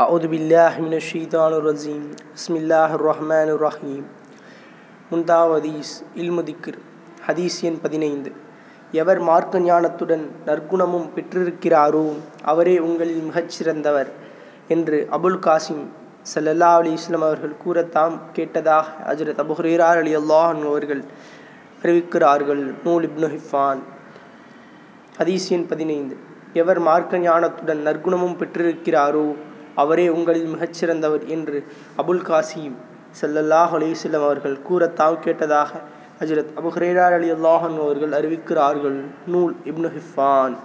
أعوذ بالله من الشيطان الرجيم بسم الله الرحمن الرحيم முந்தாவதீஸ் இல்முதிக்ர் ஹதீஸ் எண் பதினைந்து எவர் மார்க்க ஞானத்துடன் நற்குணமும் பெற்றிருக்கிறாரோ அவரே உங்களில் மிகச்சிறந்தவர் என்று அபுல் காசிம் ஸல்லல்லாஹு அலைஹி வஸல்லம் அவர்கள் கூறத் தாம் கேட்டதாக ஹஜ்ரத் அபு ஹுரைரா ரலியல்லாஹு அன்ஹு அவர்கள் அறிவிக்கிறார்கள் நூல் இப்னு ஹிஃபான் ஹதீஸ் எண் பதினைந்து எவர் மார்க்க ஞானத்துடன் நற்குணமும் பெற்றிருக்கிறாரோ அவரே உங்களில் மிகச்சிறந்தவர் என்று அபுல் காசிம் ஸல்லல்லாஹு அலைஹி அவர்கள் கூற தாம் கேட்டதாக ஹஜ்ரத் அபு ஹுரைரா அலி அல்லாஹன் அவர்கள் அறிவிக்கிறார்கள். நூல் இப்னு ஹிஃபான்.